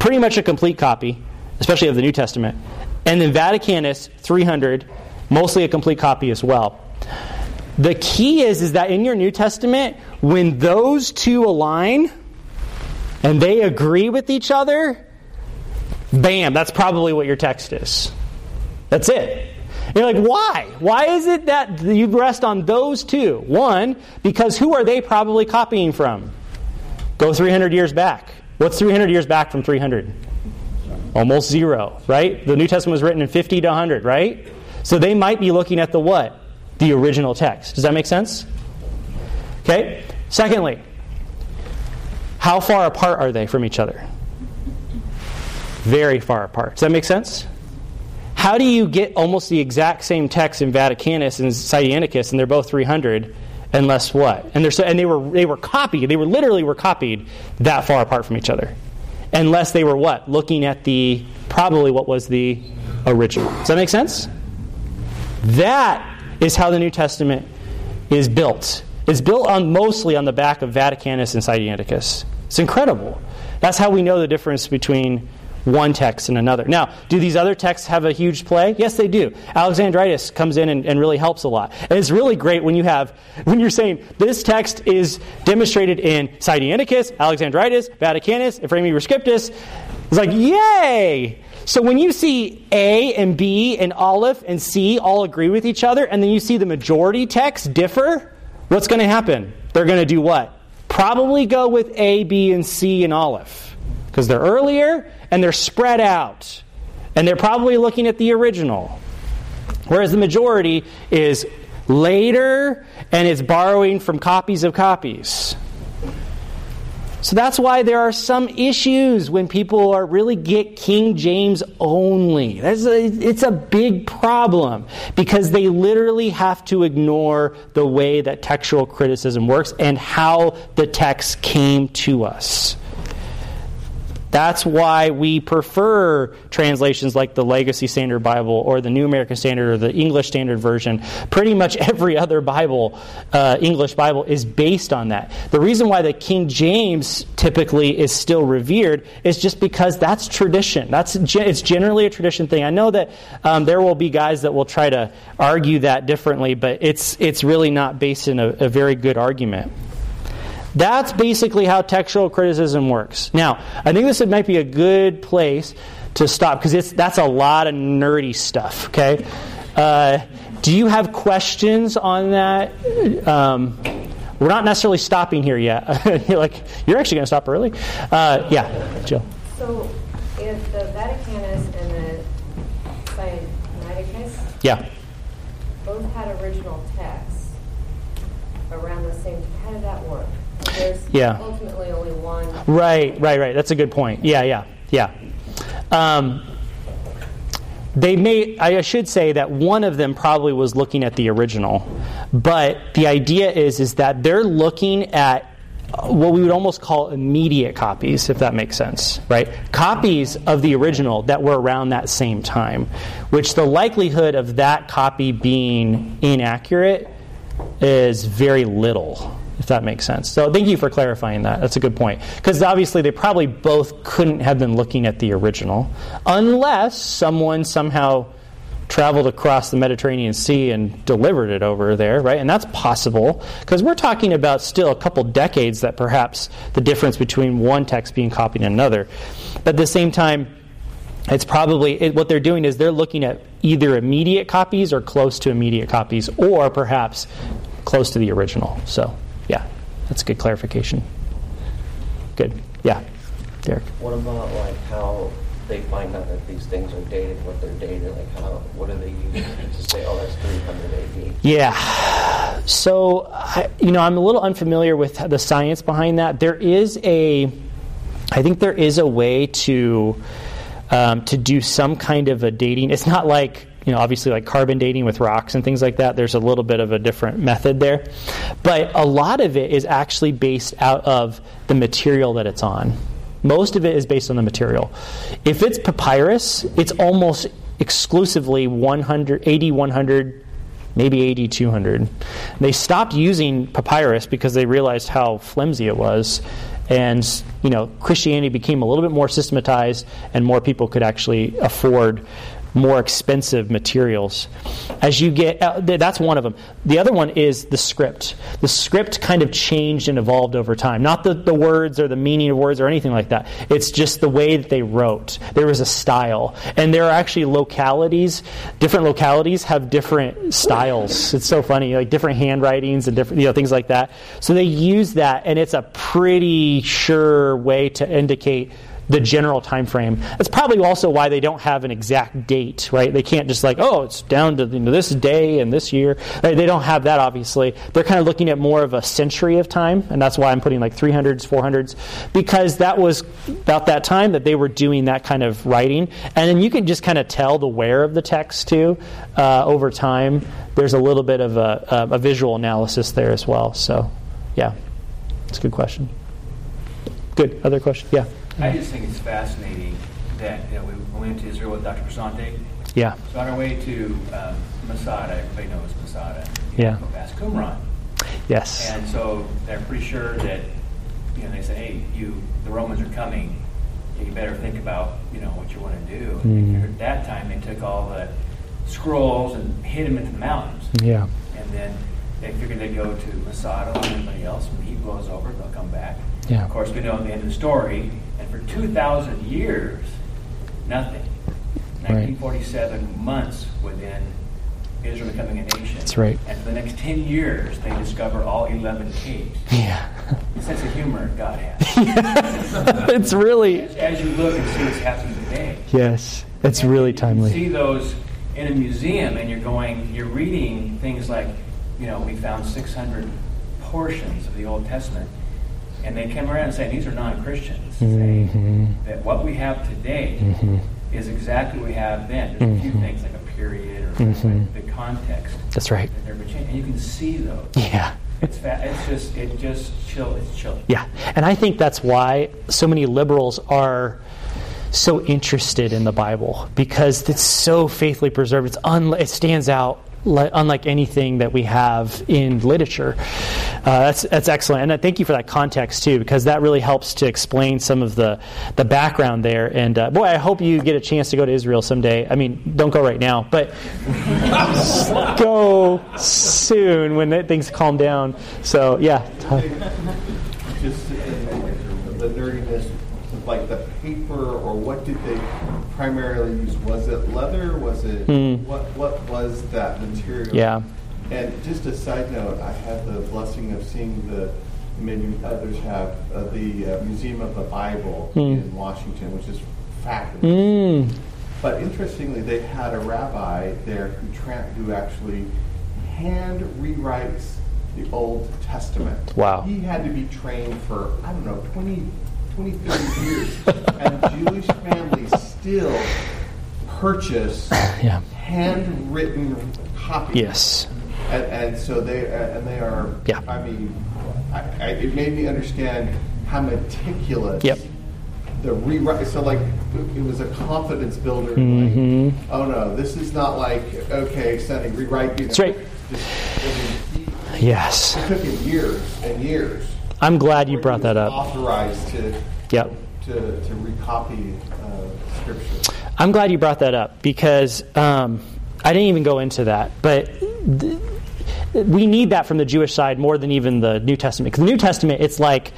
pretty much a complete copy, especially of the New Testament. And then Vaticanus 300, mostly a complete copy as well. The key is, is that in your New Testament, when those two align and they agree with each other, bam, that's probably what your text is. That's it. You're like, why? Why is it that you rest on those two? One, because who are they probably copying from? Go 300 years back. What's 300 years back from 300? Almost zero, right? The New Testament was written in 50 to 100, right? So they might be looking at the what? The original text. Does that make sense? Okay? Secondly, how far apart are they from each other? Very far apart. Does that make sense? How do you get almost the exact same text in Vaticanus and Sinaiticus, and they're both 300, unless what? And, so, and they were they were copied. They were literally were copied that far apart from each other, unless they were what? Looking at the probably what was the original. Does that make sense? That is how the New Testament is built. It's built on mostly on the back of Vaticanus and Sinaiticus. It's incredible. That's how we know the difference between one text and another. Now, do these other texts have a huge play? Yes, they do. Alexandrinus comes in and, and, really helps a lot. And it's really great when you have when you're saying this text is demonstrated in Sinaiticus, Alexandrinus, Vaticanus, Ephraemi Rescriptus. It's like, yay! So when you see A and B and Aleph and C all agree with each other, and then you see the majority text differ, what's going to happen? They're going to do what? Probably go with A, B, and C and Aleph. Because they're earlier and they're spread out. And they're probably looking at the original. Whereas the majority is later and it's borrowing from copies of copies. So that's why there are some issues when people are really get King James only. A, it's a big problem because they literally have to ignore the way that textual criticism works and how the text came to us. That's why we prefer translations like the Legacy Standard Bible or the New American Standard or the English Standard Version. Pretty much every other Bible, uh, English Bible, is based on that. The reason why the King James typically is still revered is just because that's tradition. That's it's generally a tradition thing. I know that um, there will be guys that will try to argue that differently, but it's it's really not based in a, a very good argument. That's basically how textual criticism works. Now, I think this might be a good place to stop because that's a lot of nerdy stuff, okay? Uh, do you have questions on that? Um, we're not necessarily stopping here yet. [laughs] you're like, you're actually going to stop early? Uh, yeah, Jill. So, if the Vaticanus and the Sinaiticus yeah. both had original texts around the same time, how did that work? There's yeah. ultimately only one. Right, right, right. That's a good point. Yeah, yeah, yeah. Um, they may i should say that one of them probably was looking at the original but the idea is is that they're looking at what we would almost call immediate copies if that makes sense right copies of the original that were around that same time which the likelihood of that copy being inaccurate is very little that makes sense. So thank you for clarifying that. That's a good point. Because obviously they probably both couldn't have been looking at the original unless someone somehow traveled across the Mediterranean Sea and delivered it over there, right? And that's possible because we're talking about still a couple decades that perhaps the difference between one text being copied and another. But at the same time, it's probably it, what they're doing is they're looking at either immediate copies or close to immediate copies, or perhaps close to the original. So. Yeah, that's a good clarification. Good. Yeah, Derek. What about like how they find out that these things are dated, what they're dated, like how, what do they use to say, oh, that's 300 AD? Yeah. So, I, you know, I'm a little unfamiliar with the science behind that. There is a, I think there is a way to, um, to do some kind of a dating. It's not like you know, obviously like carbon dating with rocks and things like that. There's a little bit of a different method there. But a lot of it is actually based out of the material that it's on. Most of it is based on the material. If it's papyrus, it's almost exclusively 100, 80, 100, maybe 80, 200. They stopped using papyrus because they realized how flimsy it was. And, you know, Christianity became a little bit more systematized and more people could actually afford more expensive materials. As you get, uh, that's one of them. The other one is the script. The script kind of changed and evolved over time. Not the, the words or the meaning of words or anything like that. It's just the way that they wrote. There was a style. And there are actually localities, different localities have different styles. It's so funny, like different handwritings and different, you know, things like that. So they use that, and it's a pretty sure way to indicate the general time frame. That's probably also why they don't have an exact date, right? They can't just like, oh, it's down to you know, this day and this year. They don't have that, obviously. They're kind of looking at more of a century of time, and that's why I'm putting like 300s, 400s, because that was about that time that they were doing that kind of writing. And then you can just kind of tell the wear of the text too uh, over time. There's a little bit of a, a, a visual analysis there as well. So, yeah, it's a good question. Good. Other question? Yeah. I just think it's fascinating that you know, we went to Israel with Dr. Prasante. Yeah. So on our way to um, Masada, everybody knows Masada. Yeah. Go past Qumran. Yes. And so they're pretty sure that, you know, they say, hey, you, the Romans are coming. You better think about, you know, what you want to do. Mm. At that time, they took all the scrolls and hid them into the mountains. Yeah. And then they figured they'd go to Masada or anybody else. When he blows over, they'll come back. Yeah. Of course, we know at the end of the story, and for 2,000 years, nothing. 1947 months within Israel becoming a nation. That's right. And for the next 10 years, they discover all 11 caves. Yeah. The sense of humor God has. [laughs] it's really. As, as you look and see what's happening today. Yes. It's And really you timely. see those in a museum, and you're going, you're reading things like, you know, we found 600 portions of the Old Testament, and they come around and say these are non-Christians, saying Mhm. that what we have today Mhm. is exactly what we have then. There's a few Mhm. things like a period or like the context That's right. that and you can see those. Yeah. It's fa- it's just it just chill. It's chilling. Yeah, and I think that's why so many liberals are so interested in the Bible because it's so faithfully preserved. It's un- it stands out li- unlike anything that we have in literature. Uh, that's that's excellent, and I thank you for that context too because that really helps to explain some of the the background there. And uh, boy, I hope you get a chance to go to Israel someday. I mean, don't go right now, but [laughs] go soon when things calm down. So yeah. just uh, the nerdiness, like the paper, or what did they primarily use? Was it leather? Was it Hmm. what? What was that material? Yeah. And just a side note, I had the blessing of seeing the maybe others have uh, the uh, Museum of the Bible Hmm. in Washington, which is fabulous. Mm. But interestingly, they had a rabbi there who tra- who actually hand rewrites the Old Testament. Wow. He had to be trained for, I don't know, 20, 20 30 years. [laughs] and Jewish families still purchase [laughs] Yeah. handwritten copies. Yes. And, and so they uh, and they are. Yeah. I mean, I, I, it made me understand how meticulous. Yep. The rewrite. So like, it was a confidence builder. Mhm. Like, oh no, this is not like okay, Sonny, rewrite. You know, That's right. Just, I mean, he, Yes. it took him years and years. I'm glad you brought that up. Authorized to Yep. To to recopy uh, scripture. I'm glad you brought that up because um, I didn't even go into that, but th- we need that from the Jewish side more than even the New Testament. Because the New Testament, it's like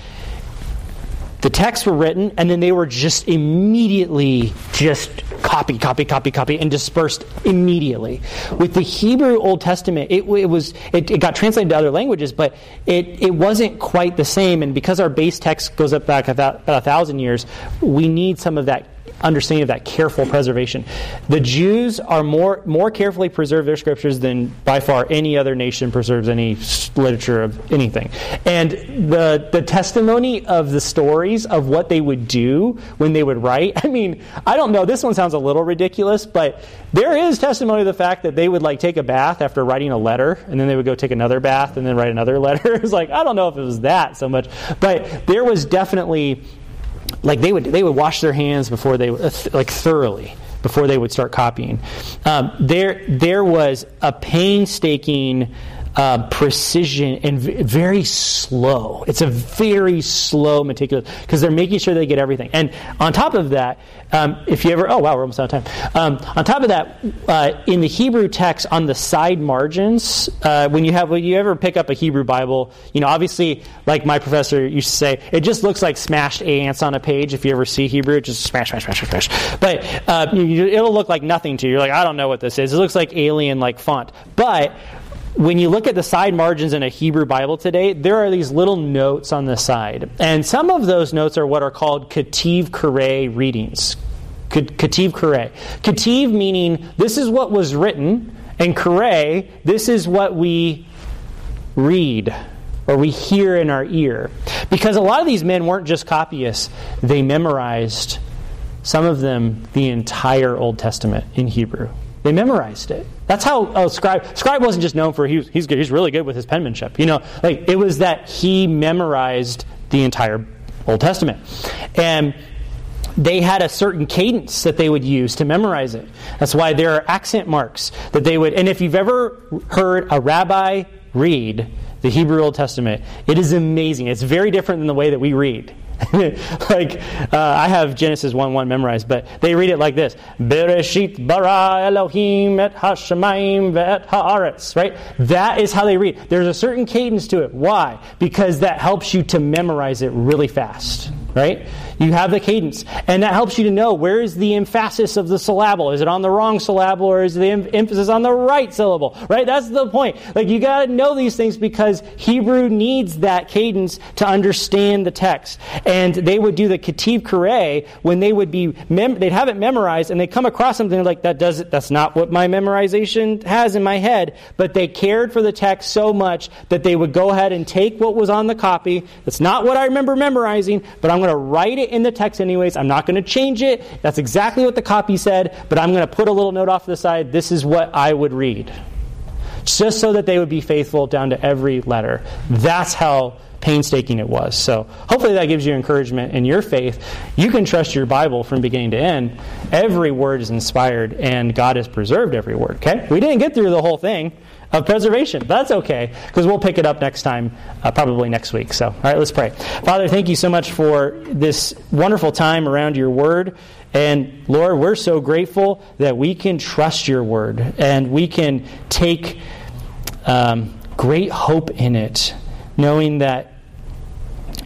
the texts were written and then they were just immediately just copy, copy, copy, copy, and dispersed immediately. With the Hebrew Old Testament, it, it was it, it got translated to other languages, but it, it wasn't quite the same. And because our base text goes up back about, about a thousand years, we need some of that understanding of that careful preservation. The Jews are more more carefully preserve their scriptures than by far any other nation preserves any literature of anything. And the the testimony of the stories of what they would do when they would write. [laughs] I mean, I don't know. This one sounds a little ridiculous, but there is testimony of the fact that they would like take a bath after writing a letter, and then they would go take another bath and then write another [laughs] letter. it's like I don't know if it was that so much, but there was definitely like they would they would wash their hands before they uh, like thoroughly before they would start copying. Um, there there was a painstaking uh, precision and v- very slow. It's a very slow, meticulous because they're making sure they get everything. And on top of that, um, if you ever oh wow we're almost out of time. Um, on top of that, uh, in the Hebrew text on the side margins, uh, when you have when you ever pick up a Hebrew Bible, you know obviously like my professor used to say, it just looks like smashed ants on a page. If you ever see Hebrew, it just smash, smash, smash, smash. But uh, you, it'll look like nothing to you. You're like, I don't know what this is. It looks like alien like font, but when you look at the side margins in a Hebrew Bible today, there are these little notes on the side. And some of those notes are what are called Ketiv Qere readings. Ketiv Qere. Ketiv meaning this is what was written, and Qere, this is what we read or we hear in our ear. Because a lot of these men weren't just copyists, they memorized, some of them, the entire Old Testament in Hebrew. They memorized it. That's how a scribe. Scribe wasn't just known for he's he's good, he's really good with his penmanship. You know, like it was that he memorized the entire Old Testament, and they had a certain cadence that they would use to memorize it. That's why there are accent marks that they would. And if you've ever heard a rabbi read the Hebrew Old Testament, it is amazing. It's very different than the way that we read. [laughs] like uh, I have Genesis one one memorized, but they read it like this: Bereshit bara Elohim et hashemayim ve'et haaretz. Right? That is how they read. There's a certain cadence to it. Why? Because that helps you to memorize it really fast. Right? You have the cadence, and that helps you to know where is the emphasis of the syllable. Is it on the wrong syllable, or is the em- emphasis on the right syllable? Right? That's the point. Like you got to know these things because Hebrew needs that cadence to understand the text. And they would do the Ketiv Qere when they would be mem- they'd have it memorized, and they come across something like that does it. That's not what my memorization has in my head. But they cared for the text so much that they would go ahead and take what was on the copy. That's not what I remember memorizing, but I'm going to write it in the text anyways. I'm not going to change it. That's exactly what the copy said, but I'm going to put a little note off to the side. This is what I would read. Just so that they would be faithful down to every letter. That's how painstaking it was. So hopefully that gives you encouragement in your faith. You can trust your Bible from beginning to end. Every word is inspired, and God has preserved every word. Okay? We didn't get through the whole thing of preservation. That's okay, because we'll pick it up next time, uh, probably next week. So, all right, let's pray. Father, thank you so much for this wonderful time around your word. And Lord, we're so grateful that we can trust your word and we can take um, great hope in it, knowing that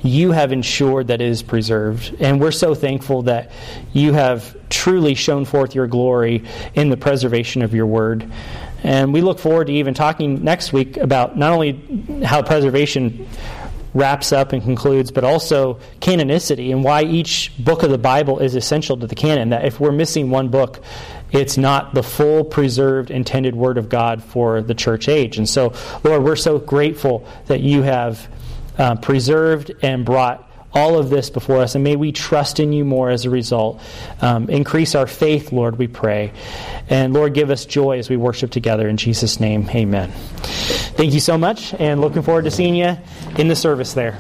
you have ensured that it is preserved. And we're so thankful that you have truly shown forth your glory in the preservation of your word. And we look forward to even talking next week about not only how preservation wraps up and concludes, but also canonicity and why each book of the Bible is essential to the canon. That if we're missing one book, it's not the full, preserved, intended Word of God for the church age. And so, Lord, we're so grateful that you have uh, preserved and brought all of this before us, and may we trust in you more as a result. Um, increase our faith, Lord, we pray. And Lord, give us joy as we worship together. In Jesus' name, amen. Thank you so much, and looking forward to seeing you in the service there.